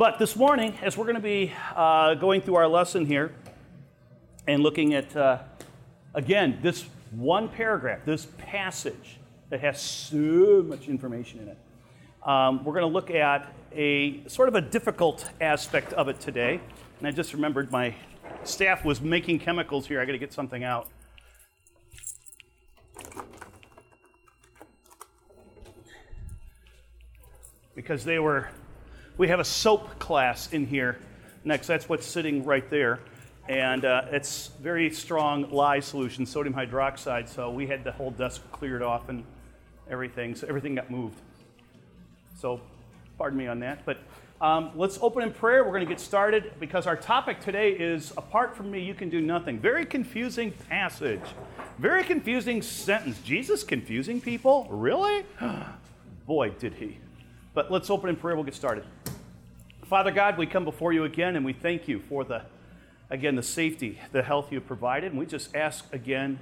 But this morning, as we're going to be uh, going through our lesson here and looking at, uh, again, this one paragraph, this passage that has so much information in it, um, we're going to look at a sort of a difficult aspect of it today. And I just remembered my staff was making chemicals here. I got to get something out. Because they were, we have a soap class in here next. That's what's sitting right there. And uh, it's very strong lye solution, sodium hydroxide. So we had the whole desk cleared off and everything. So everything got moved. So pardon me on that. But um, let's open in prayer. We're going to get started because our topic today is Apart from me, you can do nothing. Very confusing passage. Very confusing sentence. Jesus confusing people? Really? Boy, did he. But let's open in prayer. We'll get started. Father God, we come before you again and we thank you for the, again, the safety, the health you provided. And we just ask again,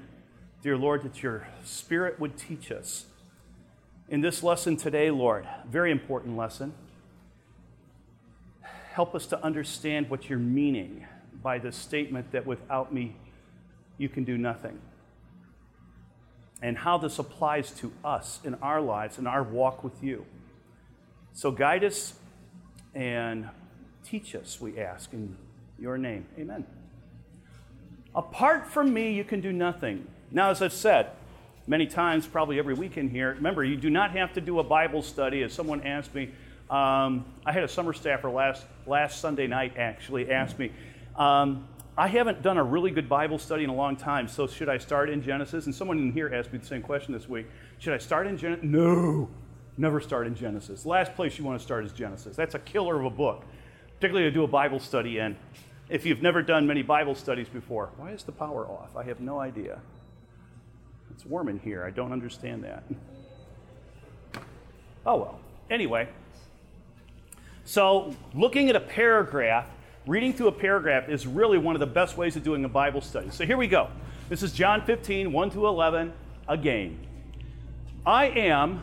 dear Lord, that your Spirit would teach us. In this lesson today, Lord, very important lesson help us to understand what you're meaning by the statement that without me, you can do nothing. And how this applies to us in our lives, in our walk with you. So guide us and teach us, we ask, in your name. Amen. Apart from me, you can do nothing. Now, as I've said many times, probably every week in here, remember, you do not have to do a Bible study. As someone asked me, um, I had a summer staffer last, last Sunday night actually ask me, um, I haven't done a really good Bible study in a long time, so should I start in Genesis? And someone in here asked me the same question this week. Should I start in Genesis? No, never start in Genesis. Last place you want to start is Genesis. That's a killer of a book, particularly to do a Bible study in. If you've never done many Bible studies before, why is the power off? I have no idea. It's warm in here. I don't understand that. Oh well. Anyway, so, looking at a paragraph, reading through a paragraph is really one of the best ways of doing a Bible study. So, here we go. This is John 15, 1 to 11, again. I am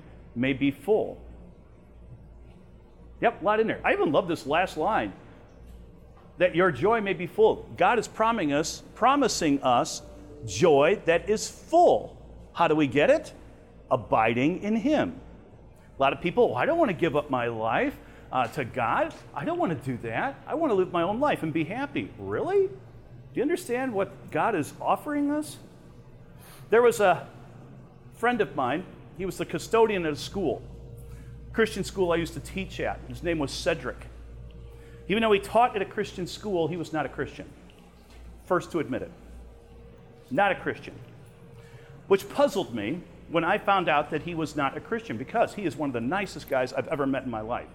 may be full. Yep, a lot in there. I even love this last line. That your joy may be full. God is promising us, promising us joy that is full. How do we get it? Abiding in Him. A lot of people, well, I don't want to give up my life uh, to God. I don't want to do that. I want to live my own life and be happy. Really? Do you understand what God is offering us? There was a friend of mine, he was the custodian at a school, Christian school I used to teach at. His name was Cedric. Even though he taught at a Christian school, he was not a Christian. First to admit it. Not a Christian. Which puzzled me when I found out that he was not a Christian because he is one of the nicest guys I've ever met in my life.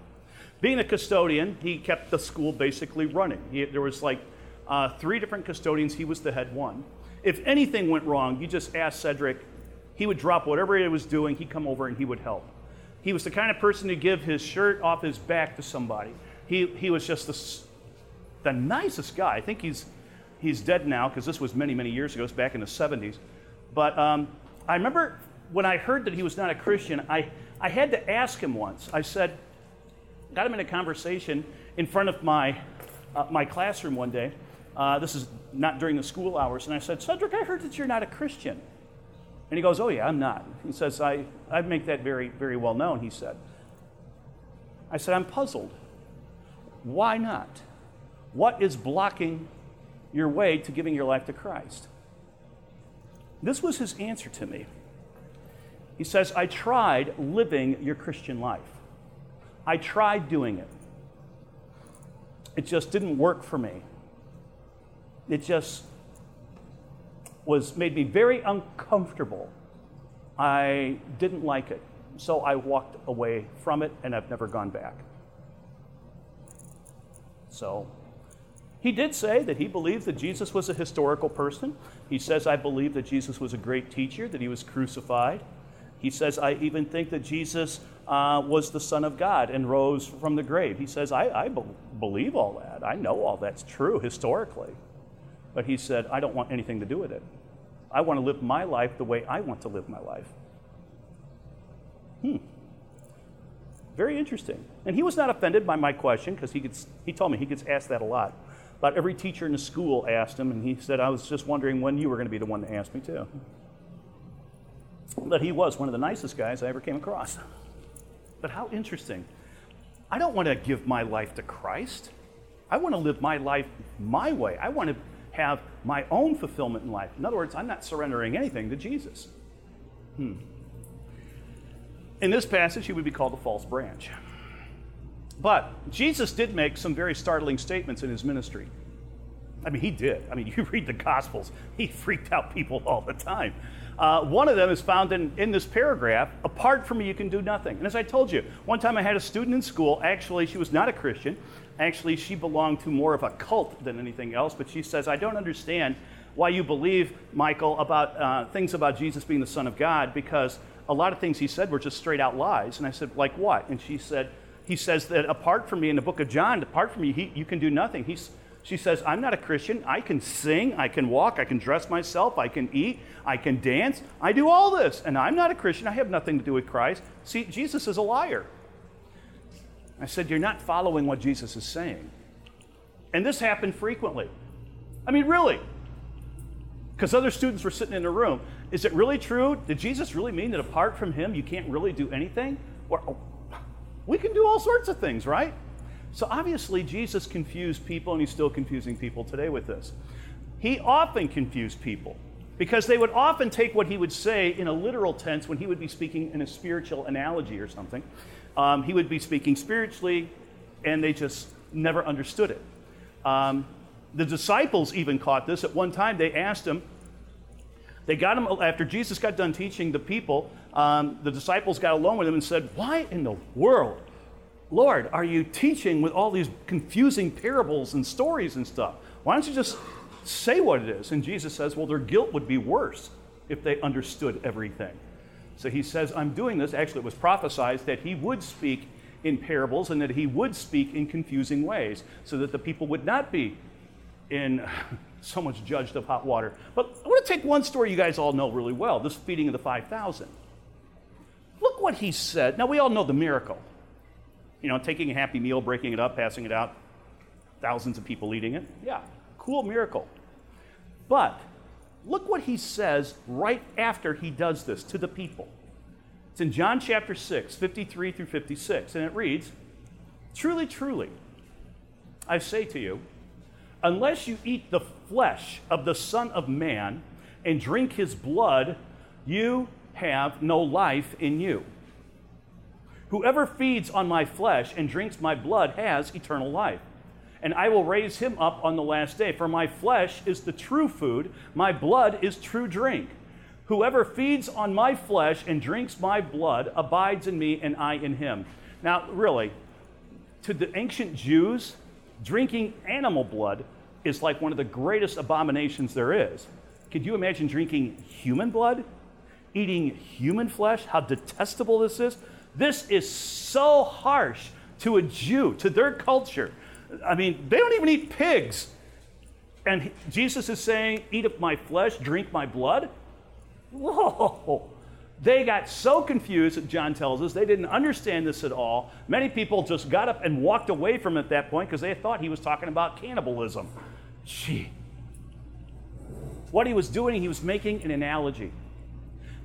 Being a custodian, he kept the school basically running. He, there was like uh, three different custodians, he was the head one. If anything went wrong, you just asked Cedric, he would drop whatever he was doing, he'd come over and he would help. He was the kind of person to give his shirt off his back to somebody. He, he was just the, the nicest guy. I think he's, he's dead now because this was many, many years ago. It's back in the 70s. But um, I remember when I heard that he was not a Christian, I, I had to ask him once. I said, got him in a conversation in front of my, uh, my classroom one day. Uh, this is not during the school hours. And I said, Cedric, I heard that you're not a Christian. And he goes, Oh, yeah, I'm not. He says, I, I make that very, very well known, he said. I said, I'm puzzled. Why not? What is blocking your way to giving your life to Christ? This was his answer to me. He says, I tried living your Christian life. I tried doing it. It just didn't work for me. It just was made me very uncomfortable. I didn't like it. So I walked away from it and I've never gone back. So he did say that he believed that Jesus was a historical person. He says, I believe that Jesus was a great teacher, that he was crucified. He says, I even think that Jesus uh, was the Son of God and rose from the grave. He says, I, I be- believe all that. I know all that's true historically. But he said, I don't want anything to do with it. I want to live my life the way I want to live my life. Hmm. Very interesting. And he was not offended by my question because he, he told me he gets asked that a lot. About every teacher in the school asked him, and he said, I was just wondering when you were going to be the one to ask me, too. But he was one of the nicest guys I ever came across. But how interesting. I don't want to give my life to Christ. I want to live my life my way. I want to have my own fulfillment in life. In other words, I'm not surrendering anything to Jesus. Hmm. In this passage, he would be called a false branch. But Jesus did make some very startling statements in his ministry. I mean, he did. I mean, you read the Gospels, he freaked out people all the time. Uh, one of them is found in, in this paragraph apart from me, you can do nothing. And as I told you, one time I had a student in school, actually, she was not a Christian. Actually, she belonged to more of a cult than anything else, but she says, I don't understand why you believe, Michael, about uh, things about Jesus being the Son of God, because a lot of things he said were just straight out lies. And I said, like what? And she said, he says that apart from me in the book of John, apart from me, he, you can do nothing. He's, she says, I'm not a Christian. I can sing, I can walk, I can dress myself, I can eat, I can dance. I do all this. And I'm not a Christian. I have nothing to do with Christ. See, Jesus is a liar. I said, You're not following what Jesus is saying. And this happened frequently. I mean, really. Because other students were sitting in the room. Is it really true? Did Jesus really mean that apart from him, you can't really do anything? Or, oh, we can do all sorts of things, right? So obviously, Jesus confused people, and he's still confusing people today with this. He often confused people because they would often take what he would say in a literal tense when he would be speaking in a spiritual analogy or something. Um, he would be speaking spiritually, and they just never understood it. Um, the disciples even caught this. At one time, they asked him, they got him, after Jesus got done teaching the people, um, the disciples got along with him and said, Why in the world Lord, are you teaching with all these confusing parables and stories and stuff? Why don't you just say what it is? And Jesus says, Well, their guilt would be worse if they understood everything. So he says, I'm doing this. Actually, it was prophesied that he would speak in parables and that he would speak in confusing ways so that the people would not be in so much judged of hot water. But I want to take one story you guys all know really well this feeding of the 5,000. Look what he said. Now, we all know the miracle you know, taking a happy meal, breaking it up, passing it out, thousands of people eating it. Yeah, cool miracle. But look what he says right after he does this to the people. It's in John chapter 6, 53 through 56, and it reads Truly, truly, I say to you, unless you eat the flesh of the Son of Man and drink his blood, you have no life in you. Whoever feeds on my flesh and drinks my blood has eternal life. And I will raise him up on the last day. For my flesh is the true food, my blood is true drink. Whoever feeds on my flesh and drinks my blood abides in me, and I in him. Now, really, to the ancient Jews, drinking animal blood is like one of the greatest abominations there is. Could you imagine drinking human blood? Eating human flesh? How detestable this is? This is so harsh to a Jew, to their culture. I mean, they don't even eat pigs. And Jesus is saying, Eat of my flesh, drink my blood. Whoa. They got so confused, John tells us, they didn't understand this at all. Many people just got up and walked away from it at that point because they thought he was talking about cannibalism. Gee. What he was doing, he was making an analogy.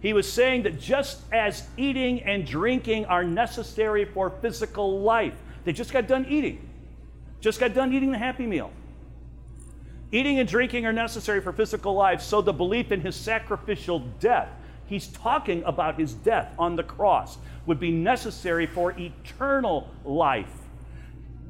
He was saying that just as eating and drinking are necessary for physical life, they just got done eating, just got done eating the Happy Meal. Eating and drinking are necessary for physical life, so the belief in his sacrificial death, he's talking about his death on the cross, would be necessary for eternal life.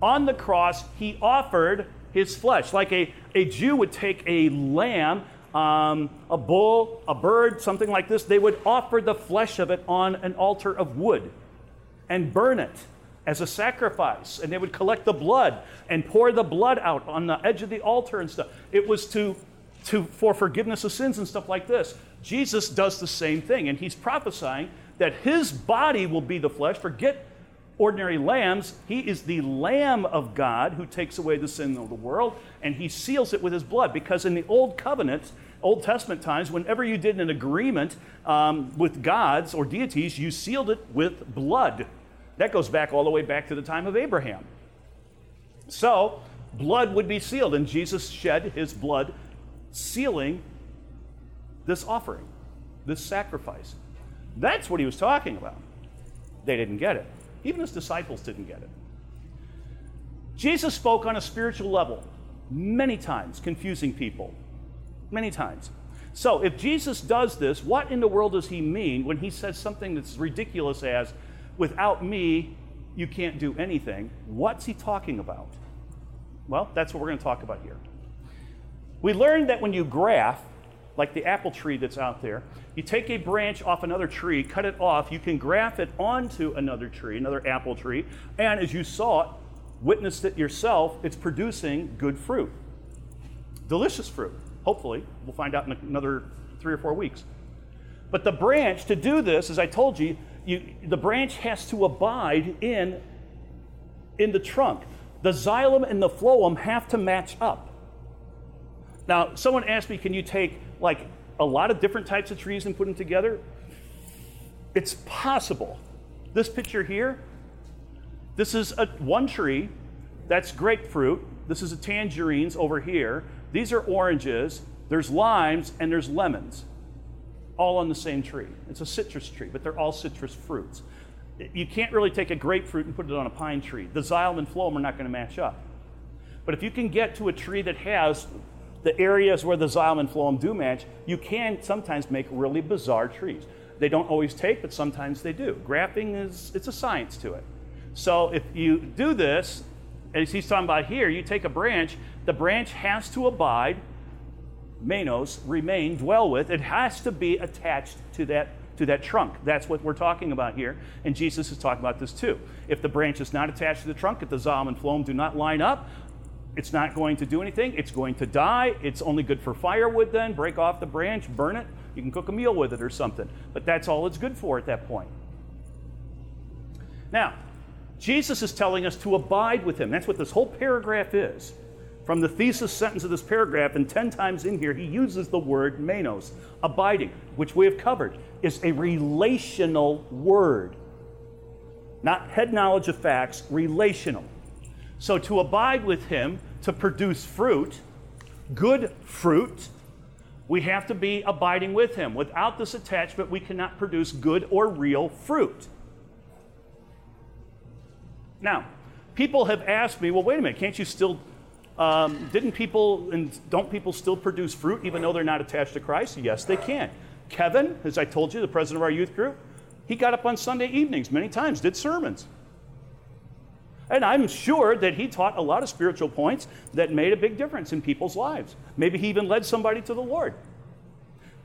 On the cross, he offered his flesh, like a, a Jew would take a lamb, um, a bull, a bird, something like this. They would offer the flesh of it on an altar of wood and burn it as a sacrifice. And they would collect the blood and pour the blood out on the edge of the altar and stuff. It was to, to for forgiveness of sins and stuff like this. Jesus does the same thing, and he's prophesying that his body will be the flesh. Forget ordinary lambs. He is the Lamb of God who takes away the sin of the world, and he seals it with his blood. Because in the Old Covenant, Old Testament times, whenever you did an agreement um, with gods or deities, you sealed it with blood. That goes back all the way back to the time of Abraham. So, blood would be sealed, and Jesus shed his blood, sealing this offering, this sacrifice. That's what he was talking about. They didn't get it. Even his disciples didn't get it. Jesus spoke on a spiritual level many times, confusing people. Many times. So, if Jesus does this, what in the world does he mean when he says something that's ridiculous as, without me, you can't do anything? What's he talking about? Well, that's what we're going to talk about here. We learned that when you graft, like the apple tree that's out there, you take a branch off another tree, cut it off, you can graft it onto another tree, another apple tree, and as you saw it, witnessed it yourself, it's producing good fruit. Delicious fruit, hopefully. We'll find out in another three or four weeks. But the branch, to do this, as I told you, you the branch has to abide in, in the trunk. The xylem and the phloem have to match up. Now, someone asked me, can you take like a lot of different types of trees and put them together? It's possible. This picture here, this is a, one tree, that's grapefruit. This is a tangerines over here. These are oranges, there's limes, and there's lemons, all on the same tree. It's a citrus tree, but they're all citrus fruits. You can't really take a grapefruit and put it on a pine tree. The xylem and phloem are not going to match up. But if you can get to a tree that has the areas where the xylem and phloem do match, you can sometimes make really bizarre trees. They don't always take, but sometimes they do. Grafting is it's a science to it. So if you do this, as he's talking about here, you take a branch, the branch has to abide, menos, remain, dwell with. It has to be attached to that to that trunk. That's what we're talking about here. And Jesus is talking about this too. If the branch is not attached to the trunk, if the xylem and phloem do not line up, it's not going to do anything. It's going to die. It's only good for firewood then. Break off the branch, burn it. You can cook a meal with it or something. But that's all it's good for at that point. Now, Jesus is telling us to abide with him. That's what this whole paragraph is. From the thesis sentence of this paragraph, and 10 times in here, he uses the word menos, abiding, which we have covered, is a relational word. Not head knowledge of facts, relational. So to abide with him, to produce fruit, good fruit, we have to be abiding with him. Without this attachment, we cannot produce good or real fruit. Now, people have asked me, well, wait a minute, can't you still, um, didn't people, and don't people still produce fruit even though they're not attached to Christ? Yes, they can. Kevin, as I told you, the president of our youth group, he got up on Sunday evenings many times, did sermons. And I'm sure that he taught a lot of spiritual points that made a big difference in people's lives. Maybe he even led somebody to the Lord.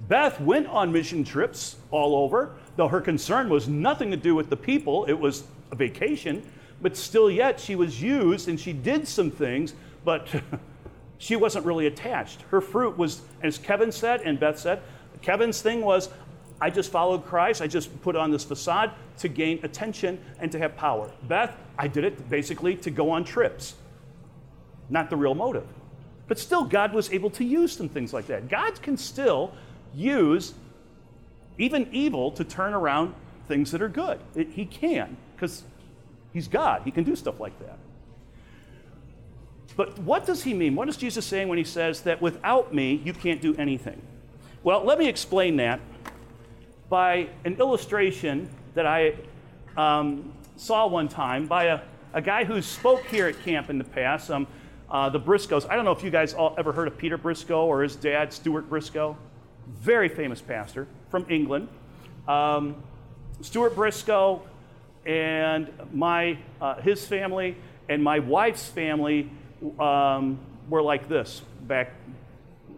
Beth went on mission trips all over, though her concern was nothing to do with the people, it was a vacation, but still, yet, she was used and she did some things, but she wasn't really attached. Her fruit was, as Kevin said and Beth said, Kevin's thing was, I just followed Christ. I just put on this facade to gain attention and to have power. Beth, I did it basically to go on trips. Not the real motive. But still, God was able to use some things like that. God can still use even evil to turn around things that are good. It, he can, because He's God. He can do stuff like that. But what does He mean? What is Jesus saying when He says that without me, you can't do anything? Well, let me explain that by an illustration that I um, saw one time by a, a guy who spoke here at camp in the past. Um, uh, the Briscoes. I don't know if you guys all ever heard of Peter Briscoe or his dad, Stuart Briscoe. Very famous pastor from England. Um, Stuart Briscoe and my, uh, his family and my wife's family um, were like this back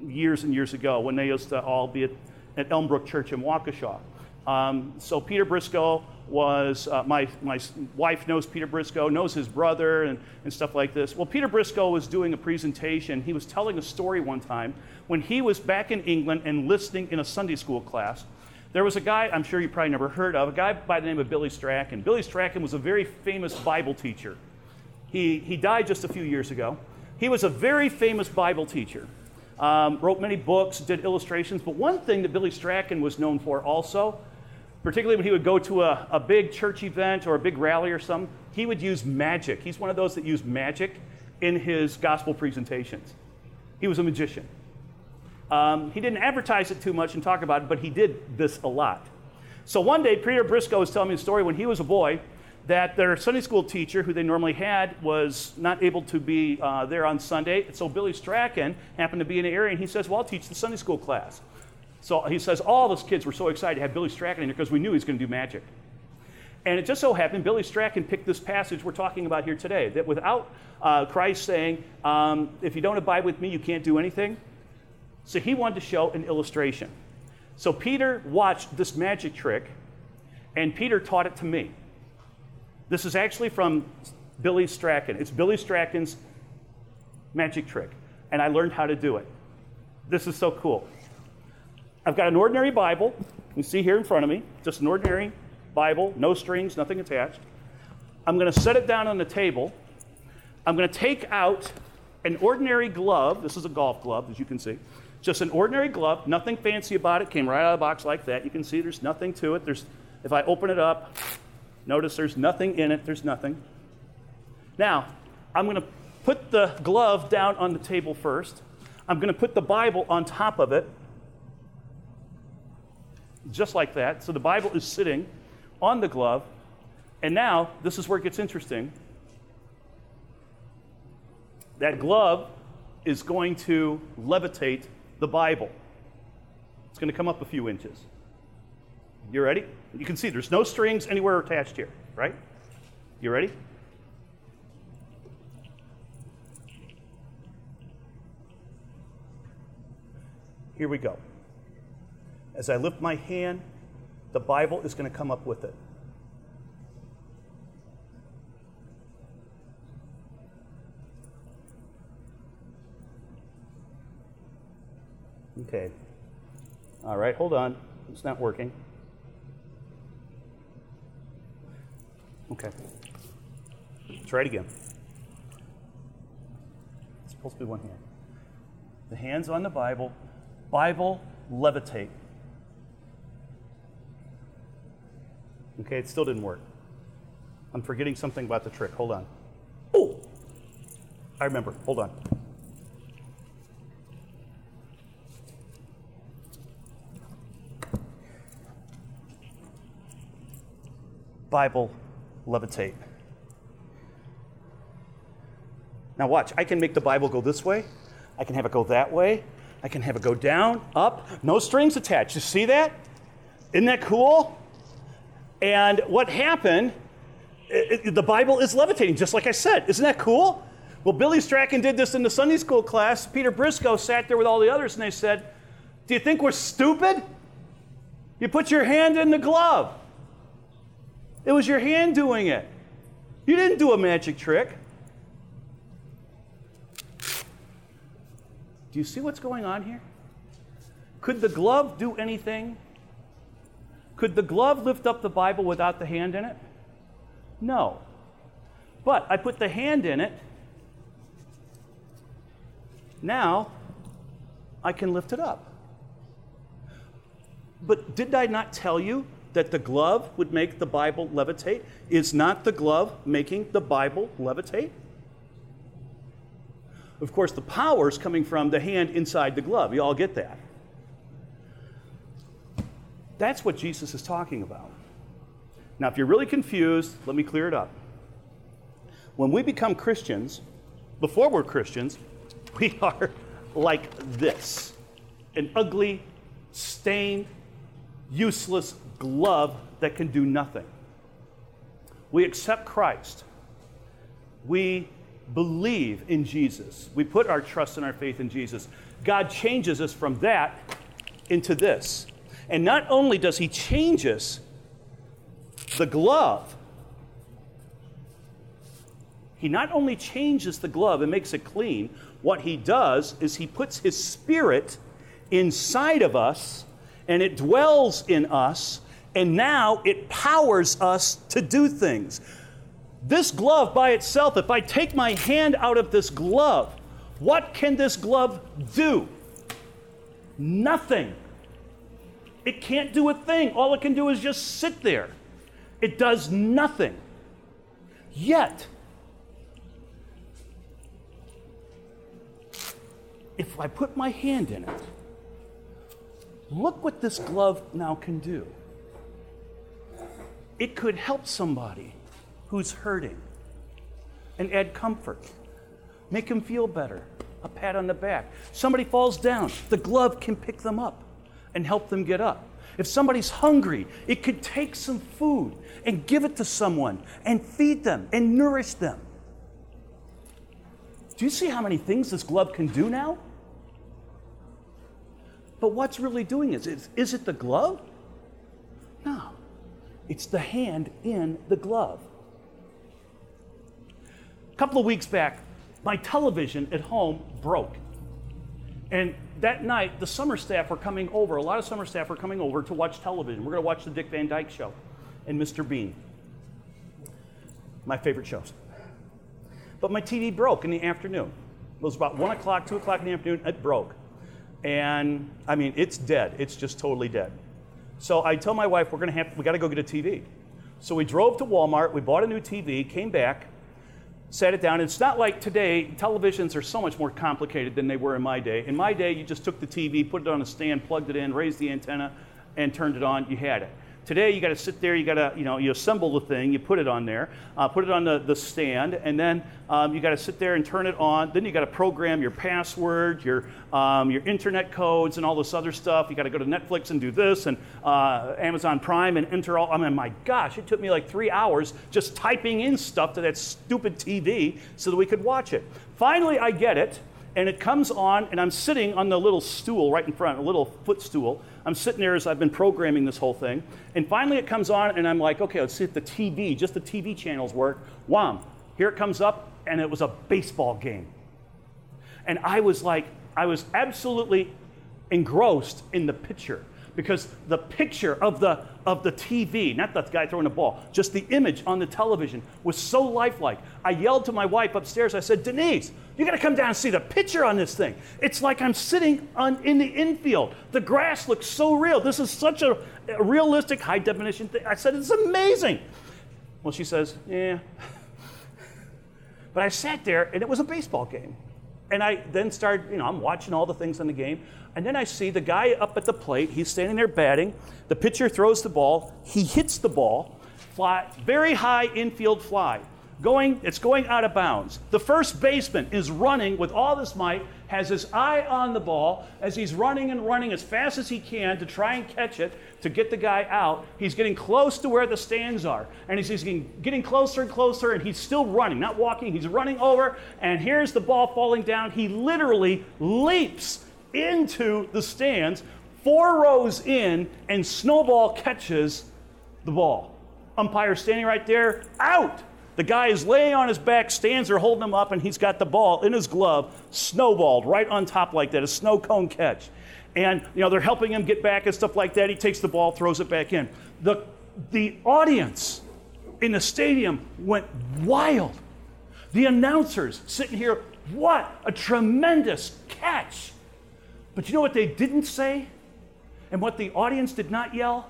years and years ago when they used to all be at, at Elmbrook Church in Waukesha. Um, so Peter Briscoe was uh, my, my wife knows Peter Briscoe, knows his brother, and, and stuff like this. Well, Peter Briscoe was doing a presentation. He was telling a story one time when he was back in England and listening in a Sunday school class. There was a guy, I'm sure you probably never heard of, a guy by the name of Billy Strachan. Billy Strachan was a very famous Bible teacher. He, he died just a few years ago. He was a very famous Bible teacher. Um, wrote many books, did illustrations, but one thing that Billy Strachan was known for also particularly when he would go to a, a big church event or a big rally or something, he would use magic. He's one of those that use magic in his gospel presentations. He was a magician. Um, he didn't advertise it too much and talk about it, but he did this a lot. So one day, Peter Briscoe was telling me a story when he was a boy that their Sunday school teacher, who they normally had, was not able to be uh, there on Sunday. So Billy Strachan happened to be in the area, and he says, Well, I'll teach the Sunday school class. So he says all those kids were so excited to have Billy Strachan in there because we knew he was going to do magic. And it just so happened Billy Strachan picked this passage we're talking about here today that without uh, Christ saying, um, if you don't abide with me, you can't do anything. So he wanted to show an illustration. So Peter watched this magic trick, and Peter taught it to me. This is actually from Billy Strachan. It's Billy Strachan's magic trick, and I learned how to do it. This is so cool. I've got an ordinary Bible. You see here in front of me, just an ordinary Bible, no strings, nothing attached. I'm going to set it down on the table. I'm going to take out an ordinary glove. This is a golf glove, as you can see. Just an ordinary glove, nothing fancy about it. Came right out of the box like that. You can see there's nothing to it. There's, if I open it up, notice there's nothing in it. There's nothing. Now, I'm going to put the glove down on the table first. I'm going to put the Bible on top of it just like that. So the Bible is sitting on the glove. And now, this is where it gets interesting. That glove is going to levitate the Bible. It's going to come up a few inches. You ready? You can see there's no strings anywhere attached here, right? You ready? Here we go. As I lift my hand, the Bible is going to come up with it. Okay. All right, hold on. It's not working. Okay. Try it again. It's supposed to be one hand. The hands on the Bible. Bible levitate. Okay, it still didn't work. I'm forgetting something about the trick. Hold on. Oh! I remember. Hold on. Bible levitate. Now, watch. I can make the Bible go this way. I can have it go that way. I can have it go down, up, no strings attached. You see that? Isn't that cool? And what happened, it, it, the Bible is levitating, just like I said. Isn't that cool? Well, Billy Strachan did this in the Sunday school class. Peter Briscoe sat there with all the others and they said, Do you think we're stupid? You put your hand in the glove. It was your hand doing it. You didn't do a magic trick. Do you see what's going on here? Could the glove do anything could the glove lift up the Bible without the hand in it? No. But I put the hand in it, Now I can lift it up. But did I not tell you that the glove would make the Bible levitate? Is not the glove making the Bible levitate? Of course, the power is coming from the hand inside the glove. You all get that. That's what Jesus is talking about. Now, if you're really confused, let me clear it up. When we become Christians, before we're Christians, we are like this an ugly, stained, useless glove that can do nothing. We accept Christ. We believe in Jesus. We put our trust and our faith in Jesus. God changes us from that into this. And not only does He change us, the glove, He not only changes the glove and makes it clean, what He does is He puts His Spirit inside of us and it dwells in us, and now it powers us to do things. This glove by itself, if I take my hand out of this glove, what can this glove do? Nothing. It can't do a thing. All it can do is just sit there. It does nothing. Yet, if I put my hand in it, look what this glove now can do. It could help somebody who's hurting and add comfort, make him feel better, a pat on the back. Somebody falls down, the glove can pick them up and help them get up. If somebody's hungry, it could take some food and give it to someone and feed them and nourish them. Do you see how many things this glove can do now? But what's really doing is—is it the glove? No, it's the hand in the glove. A couple of weeks back, my television at home broke. And that night, the summer staff were coming over. A lot of summer staff were coming over to watch television. We're going to watch the Dick Van Dyke Show and Mr. Bean. My favorite shows. But my TV broke in the afternoon. It was about 1 o'clock, 2 o'clock in the afternoon. It broke. And I mean, it's dead. It's just totally dead. So I tell my wife, we're to have, we got to go get a TV. So we drove to Walmart, we bought a new TV, came back, sat it down. It's not like today, televisions are so much more complicated than they were in my day. In my day, you just took the TV, put it on a stand, plugged it in, raised the antenna, and turned it on, you had it. Today, you got to sit there, you got to, you know, you assemble the thing, you put it on there, uh, put it on the, the stand, and then um, you got to sit there and turn it on. Then you got to program your password, your, um, your internet codes, and all this other stuff. You got to go to Netflix and do this, and uh, Amazon Prime, and enter all. I mean, my gosh, it took me like three hours just typing in stuff to that stupid TV so that we could watch it. Finally, I get it and it comes on, and I'm sitting on the little stool right in front, a little footstool. I'm sitting there as I've been programming this whole thing. And finally, it comes on, and I'm like, okay, let's see if the TV, just the TV channels work. Wham! Here it comes up, and it was a baseball game. And I was like, I was absolutely engrossed in the picture because the picture of the, of the TV, not the guy throwing the ball, just the image on the television was so lifelike. I yelled to my wife upstairs, I said, Denise, you gotta come down and see the picture on this thing. It's like I'm sitting on, in the infield. The grass looks so real. This is such a, a realistic, high definition thing. I said, it's amazing. Well, she says, yeah. but I sat there and it was a baseball game. And I then start, you know, I'm watching all the things on the game. And then I see the guy up at the plate. He's standing there batting. The pitcher throws the ball. He hits the ball. Fly, very high infield fly. Going, it's going out of bounds. The first baseman is running with all this might, has his eye on the ball as he's running and running as fast as he can to try and catch it to get the guy out. He's getting close to where the stands are. And he's, he's getting, getting closer and closer, and he's still running, not walking. He's running over, and here's the ball falling down. He literally leaps into the stands, four rows in, and Snowball catches the ball. Umpire standing right there, out. The guy is laying on his back, stands there holding him up, and he's got the ball in his glove, snowballed right on top like that, a snow cone catch. And you know, they're helping him get back and stuff like that. He takes the ball, throws it back in. The, the audience in the stadium went wild. The announcers sitting here What a tremendous catch! But you know what they didn't say? And what the audience did not yell?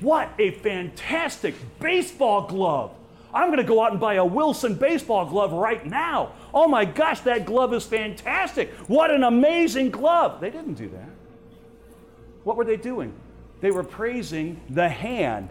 What a fantastic baseball glove! I'm going to go out and buy a Wilson baseball glove right now. Oh my gosh, that glove is fantastic. What an amazing glove. They didn't do that. What were they doing? They were praising the hand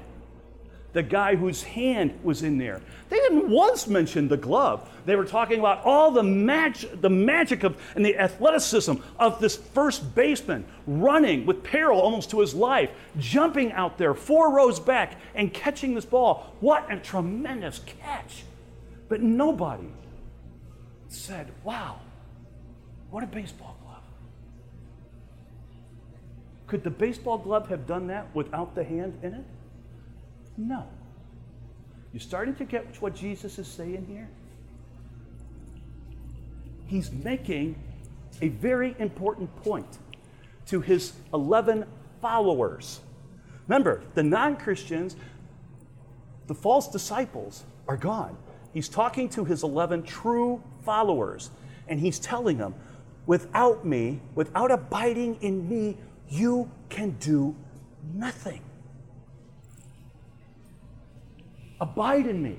the guy whose hand was in there. They didn't once mention the glove. They were talking about all the, mag- the magic of and the athleticism of this first baseman running with peril almost to his life, jumping out there four rows back and catching this ball. What a tremendous catch! But nobody said, "Wow, what a baseball glove." Could the baseball glove have done that without the hand in it? No. You starting to get what Jesus is saying here? He's making a very important point to his 11 followers. Remember, the non Christians, the false disciples, are gone. He's talking to his 11 true followers, and he's telling them, without me, without abiding in me, you can do nothing. Abide in me.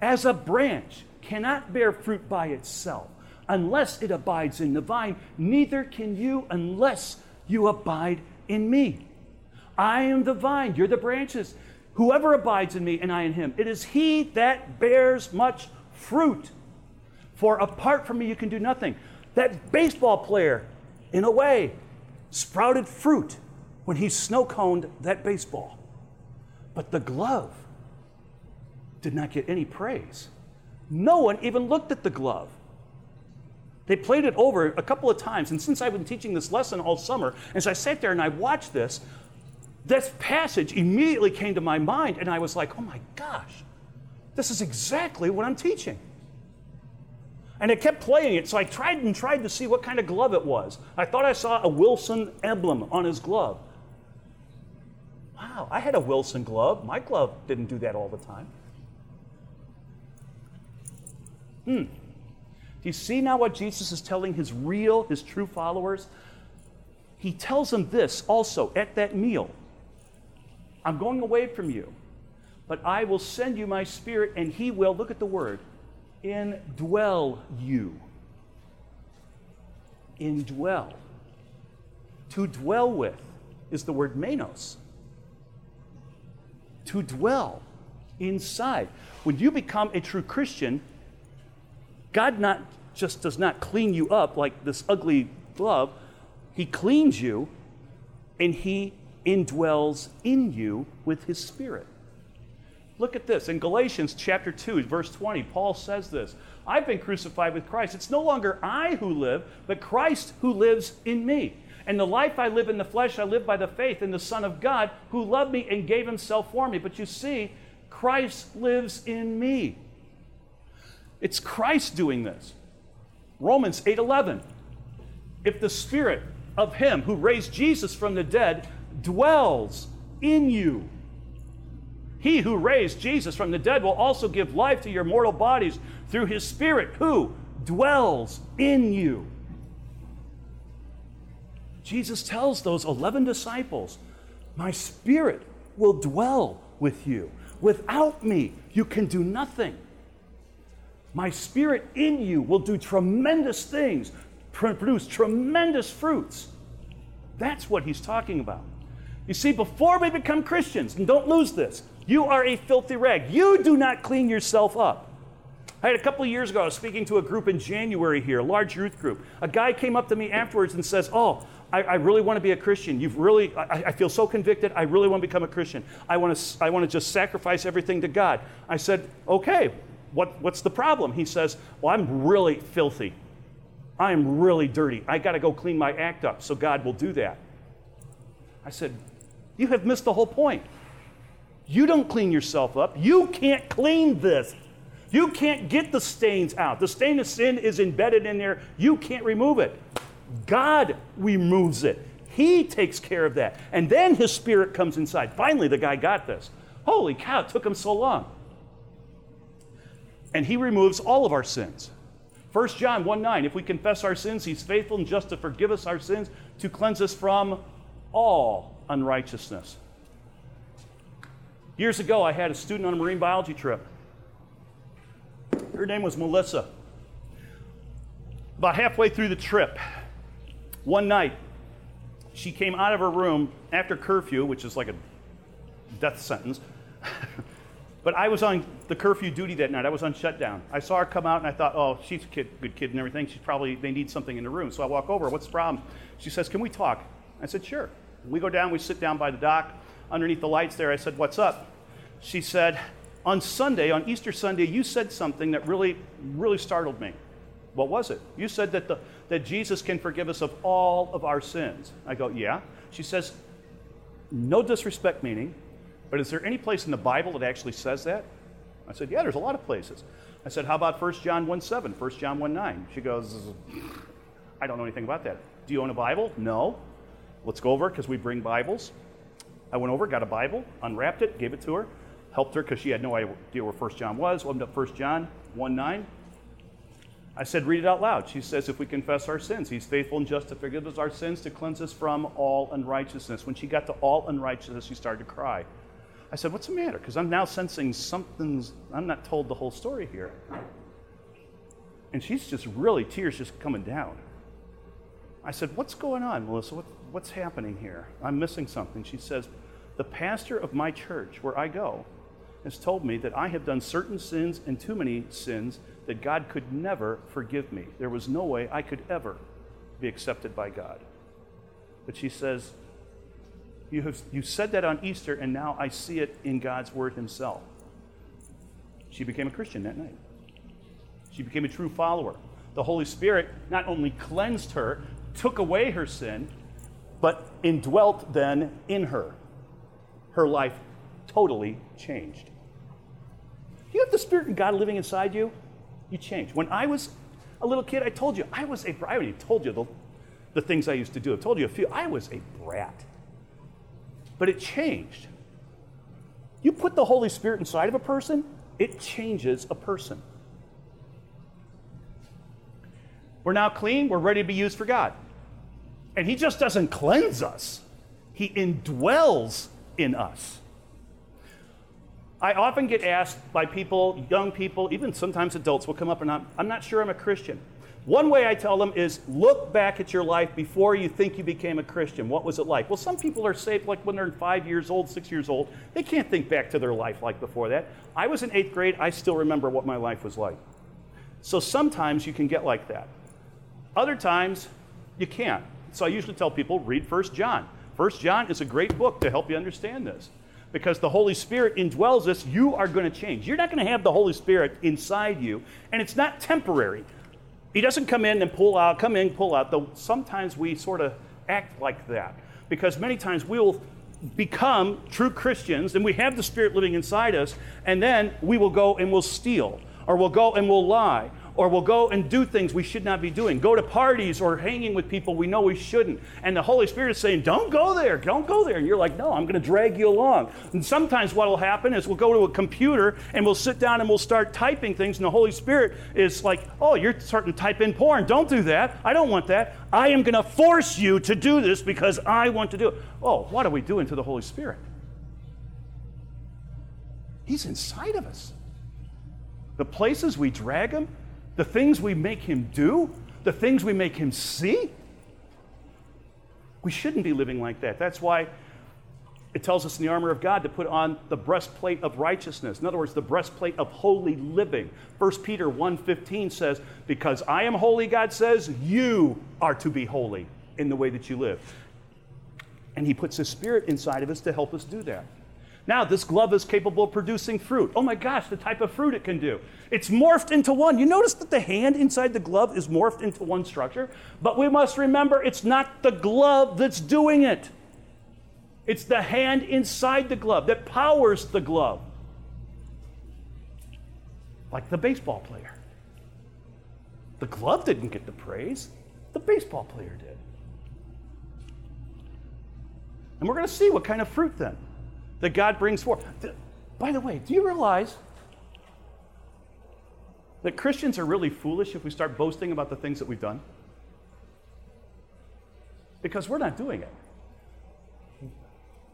As a branch cannot bear fruit by itself unless it abides in the vine, neither can you unless you abide in me. I am the vine, you're the branches. Whoever abides in me and I in him, it is he that bears much fruit. For apart from me, you can do nothing. That baseball player, in a way, sprouted fruit when he snow coned that baseball. But the glove did not get any praise. No one even looked at the glove. They played it over a couple of times, and since I've been teaching this lesson all summer, as I sat there and I watched this, this passage immediately came to my mind, and I was like, oh my gosh, this is exactly what I'm teaching. And I kept playing it, so I tried and tried to see what kind of glove it was. I thought I saw a Wilson emblem on his glove. Wow, I had a Wilson glove. My glove didn't do that all the time. Hmm. Do you see now what Jesus is telling his real, his true followers? He tells them this also at that meal I'm going away from you, but I will send you my spirit, and he will, look at the word, indwell you. Indwell. To dwell with is the word menos. To dwell inside. When you become a true Christian, God not just does not clean you up like this ugly glove, He cleans you and He indwells in you with His Spirit. Look at this. In Galatians chapter 2, verse 20, Paul says this I've been crucified with Christ. It's no longer I who live, but Christ who lives in me. And the life I live in the flesh, I live by the faith in the Son of God who loved me and gave himself for me. But you see, Christ lives in me. It's Christ doing this. Romans 8:11. If the spirit of him who raised Jesus from the dead dwells in you, he who raised Jesus from the dead will also give life to your mortal bodies through his spirit who dwells in you. Jesus tells those 11 disciples, My spirit will dwell with you. Without me, you can do nothing. My spirit in you will do tremendous things, produce tremendous fruits. That's what he's talking about. You see, before we become Christians, and don't lose this, you are a filthy rag. You do not clean yourself up. I had a couple years ago, I was speaking to a group in January here, a large youth group. A guy came up to me afterwards and says, Oh, I, I really want to be a Christian. You've really, I, I, feel so convicted. I really want to become a Christian. I want to, I want to just sacrifice everything to God. I said, Okay, what, what's the problem? He says, Well, I'm really filthy. I am really dirty. I got to go clean my act up, so God will do that. I said, You have missed the whole point. You don't clean yourself up. You can't clean this. You can't get the stains out. The stain of sin is embedded in there. You can't remove it. God removes it. He takes care of that. And then his spirit comes inside. Finally, the guy got this. Holy cow, it took him so long and He removes all of our sins. 1 John 1 9, if we confess our sins, he's faithful and just to forgive us our sins, to cleanse us from all unrighteousness. Years ago, I had a student on a marine biology trip. Her name was Melissa. About halfway through the trip, one night, she came out of her room after curfew, which is like a death sentence. but I was on the curfew duty that night. I was on shutdown. I saw her come out and I thought, oh, she's a kid, good kid and everything. She's probably, they need something in the room. So I walk over. What's the problem? She says, can we talk? I said, sure. We go down, we sit down by the dock underneath the lights there. I said, what's up? She said, on Sunday, on Easter Sunday, you said something that really, really startled me. What was it? You said that, the, that Jesus can forgive us of all of our sins. I go, yeah. She says, no disrespect meaning, but is there any place in the Bible that actually says that? I said, yeah, there's a lot of places. I said, how about 1 John 1 7, 1 John 1 9? She goes, I don't know anything about that. Do you own a Bible? No. Let's go over because we bring Bibles. I went over, got a Bible, unwrapped it, gave it to her, helped her because she had no idea where 1 John was. Opened up 1 John 1 9. I said, read it out loud. She says, if we confess our sins, he's faithful and just to forgive us our sins, to cleanse us from all unrighteousness. When she got to all unrighteousness, she started to cry. I said, what's the matter? Because I'm now sensing something's, I'm not told the whole story here. And she's just really, tears just coming down. I said, what's going on, Melissa? What, what's happening here? I'm missing something. She says, the pastor of my church, where I go, has told me that I have done certain sins and too many sins that God could never forgive me. There was no way I could ever be accepted by God. But she says, You, have, you said that on Easter, and now I see it in God's Word Himself. She became a Christian that night. She became a true follower. The Holy Spirit not only cleansed her, took away her sin, but indwelt then in her. Her life totally changed. You have the Spirit of God living inside you, you change. When I was a little kid, I told you, I was a, I already told you the, the things I used to do. I told you a few. I was a brat. But it changed. You put the Holy Spirit inside of a person, it changes a person. We're now clean, we're ready to be used for God. And He just doesn't cleanse us, He indwells in us. I often get asked by people, young people, even sometimes adults will come up and I'm, I'm not sure I'm a Christian. One way I tell them is look back at your life before you think you became a Christian. What was it like? Well, some people are saved like when they're five years old, six years old. They can't think back to their life like before that. I was in eighth grade. I still remember what my life was like. So sometimes you can get like that. Other times you can't. So I usually tell people read First John. First John is a great book to help you understand this because the Holy Spirit indwells us, you are going to change. You're not going to have the Holy Spirit inside you, and it's not temporary. He doesn't come in and pull out, come in, pull out, though sometimes we sort of act like that. Because many times we will become true Christians and we have the Spirit living inside us, and then we will go and we'll steal, or we'll go and we'll lie, or we'll go and do things we should not be doing, go to parties or hanging with people we know we shouldn't. And the Holy Spirit is saying, Don't go there, don't go there. And you're like, No, I'm going to drag you along. And sometimes what will happen is we'll go to a computer and we'll sit down and we'll start typing things, and the Holy Spirit is like, Oh, you're starting to type in porn. Don't do that. I don't want that. I am going to force you to do this because I want to do it. Oh, what are we doing to the Holy Spirit? He's inside of us. The places we drag him, the things we make him do, the things we make him see. We shouldn't be living like that. That's why it tells us in the armor of God to put on the breastplate of righteousness. In other words, the breastplate of holy living. 1 Peter 1:15 says, "Because I am holy," God says, "you are to be holy in the way that you live." And he puts his spirit inside of us to help us do that. Now, this glove is capable of producing fruit. Oh my gosh, the type of fruit it can do. It's morphed into one. You notice that the hand inside the glove is morphed into one structure, but we must remember it's not the glove that's doing it. It's the hand inside the glove that powers the glove. Like the baseball player. The glove didn't get the praise, the baseball player did. And we're going to see what kind of fruit then that God brings forth. By the way, do you realize that Christians are really foolish if we start boasting about the things that we've done? Because we're not doing it.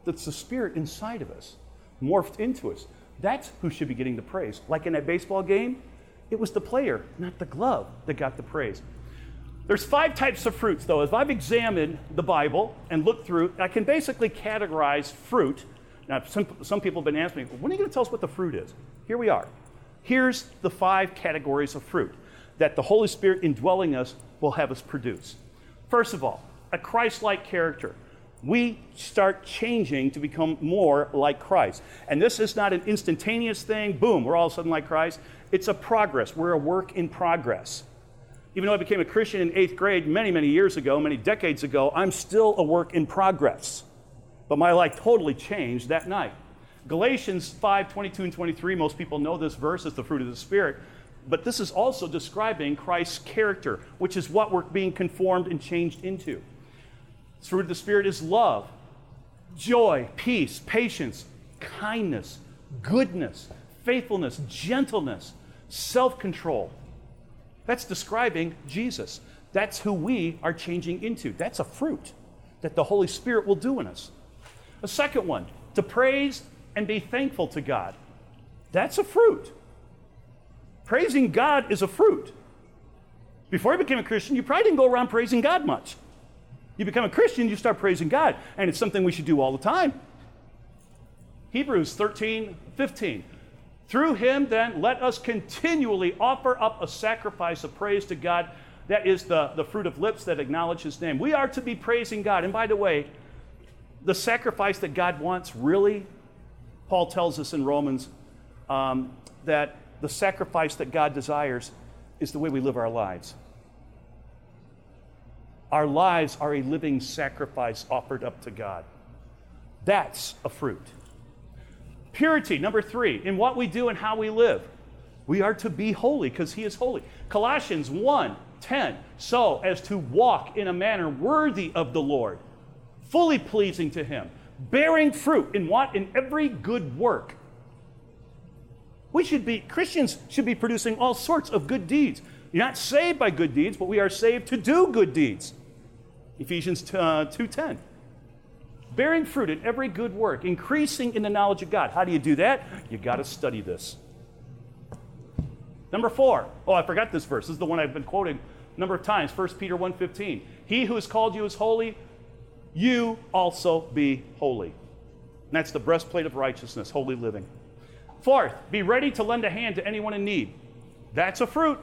That's the spirit inside of us, morphed into us. That's who should be getting the praise. Like in that baseball game, it was the player, not the glove, that got the praise. There's five types of fruits, though. If I've examined the Bible and looked through, I can basically categorize fruit. Now, some, some people have been asking me, when are you going to tell us what the fruit is? Here we are. Here's the five categories of fruit that the Holy Spirit indwelling us will have us produce. First of all, a Christ like character. We start changing to become more like Christ. And this is not an instantaneous thing, boom, we're all of a sudden like Christ. It's a progress. We're a work in progress. Even though I became a Christian in eighth grade many, many years ago, many decades ago, I'm still a work in progress. But my life totally changed that night. Galatians 5 22 and 23, most people know this verse as the fruit of the Spirit, but this is also describing Christ's character, which is what we're being conformed and changed into. The fruit of the Spirit is love, joy, peace, patience, kindness, goodness, faithfulness, gentleness, self control. That's describing Jesus. That's who we are changing into. That's a fruit that the Holy Spirit will do in us. A second one, to praise and be thankful to God. That's a fruit. Praising God is a fruit. Before you became a Christian, you probably didn't go around praising God much. You become a Christian, you start praising God, and it's something we should do all the time. Hebrews 13, 15. Through him, then, let us continually offer up a sacrifice of praise to God. That is the, the fruit of lips that acknowledge his name. We are to be praising God. And by the way, the sacrifice that God wants, really, Paul tells us in Romans um, that the sacrifice that God desires is the way we live our lives. Our lives are a living sacrifice offered up to God. That's a fruit. Purity, number three, in what we do and how we live. We are to be holy because he is holy. Colossians 1 10, so as to walk in a manner worthy of the Lord, fully pleasing to him, bearing fruit in what? In every good work. We should be, Christians should be producing all sorts of good deeds. You're not saved by good deeds, but we are saved to do good deeds. Ephesians 2:10. Uh, bearing fruit in every good work, increasing in the knowledge of God. How do you do that? You got to study this. Number four. Oh, I forgot this verse. This is the one I've been quoting a number of times. 1 Peter 1.15. He who has called you is holy, you also be holy. And that's the breastplate of righteousness, holy living. Fourth, be ready to lend a hand to anyone in need. That's a fruit.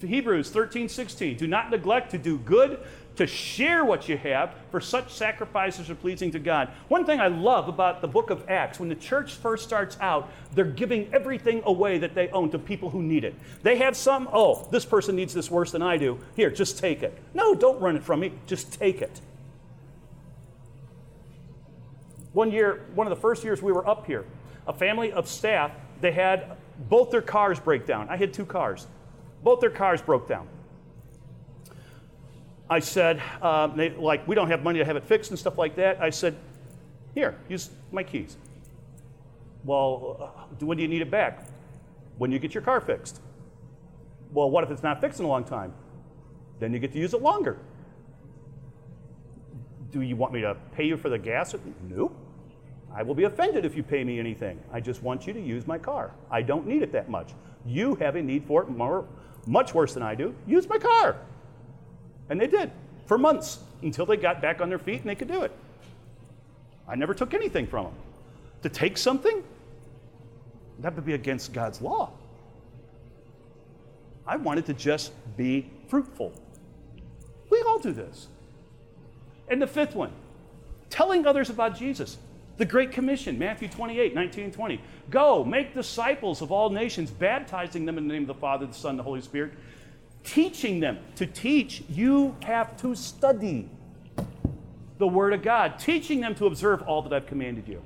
To Hebrews 13, 16. Do not neglect to do good to share what you have, for such sacrifices are pleasing to God. One thing I love about the book of Acts, when the church first starts out, they're giving everything away that they own to people who need it. They have some, oh, this person needs this worse than I do. Here, just take it. No, don't run it from me, just take it. One year, one of the first years we were up here, a family of staff, they had both their cars break down. I had two cars. Both their cars broke down. I said, uh, they, like, we don't have money to have it fixed and stuff like that. I said, here, use my keys. Well, uh, when do you need it back? When you get your car fixed. Well, what if it's not fixed in a long time? Then you get to use it longer. Do you want me to pay you for the gas? Nope. I will be offended if you pay me anything. I just want you to use my car. I don't need it that much. You have a need for it more, much worse than I do. Use my car. And they did for months until they got back on their feet and they could do it. I never took anything from them. To take something, that would be against God's law. I wanted to just be fruitful. We all do this. And the fifth one, telling others about Jesus. The Great Commission, Matthew 28, 19 and 20. Go, make disciples of all nations, baptizing them in the name of the Father, the Son, and the Holy Spirit, teaching them. To teach, you have to study the Word of God, teaching them to observe all that I've commanded you.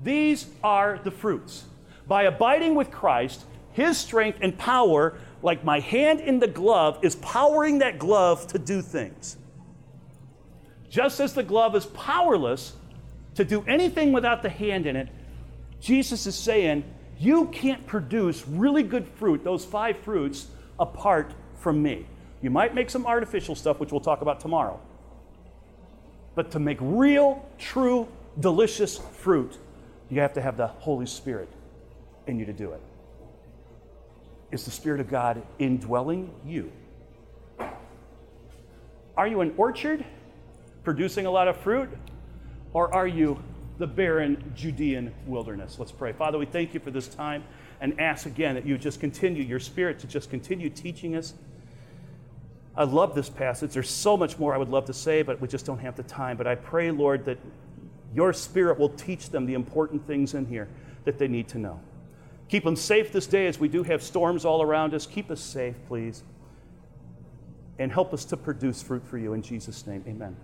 These are the fruits. By abiding with Christ, His strength and power, like my hand in the glove, is powering that glove to do things. Just as the glove is powerless to do anything without the hand in it, Jesus is saying You can't produce really good fruit, those five fruits, apart from me. You might make some artificial stuff, which we'll talk about tomorrow. But to make real, true, delicious fruit, you have to have the Holy Spirit in you to do it. Is the Spirit of God indwelling you? Are you an orchard producing a lot of fruit? Or are you the barren Judean wilderness? Let's pray. Father, we thank you for this time and ask again that you just continue, your Spirit to just continue teaching us. I love this passage. There's so much more I would love to say, but we just don't have the time. But I pray, Lord, that your Spirit will teach them the important things in here that they need to know. Keep them safe this day as we do have storms all around us. Keep us safe, please. And help us to produce fruit for you. In Jesus' name, amen.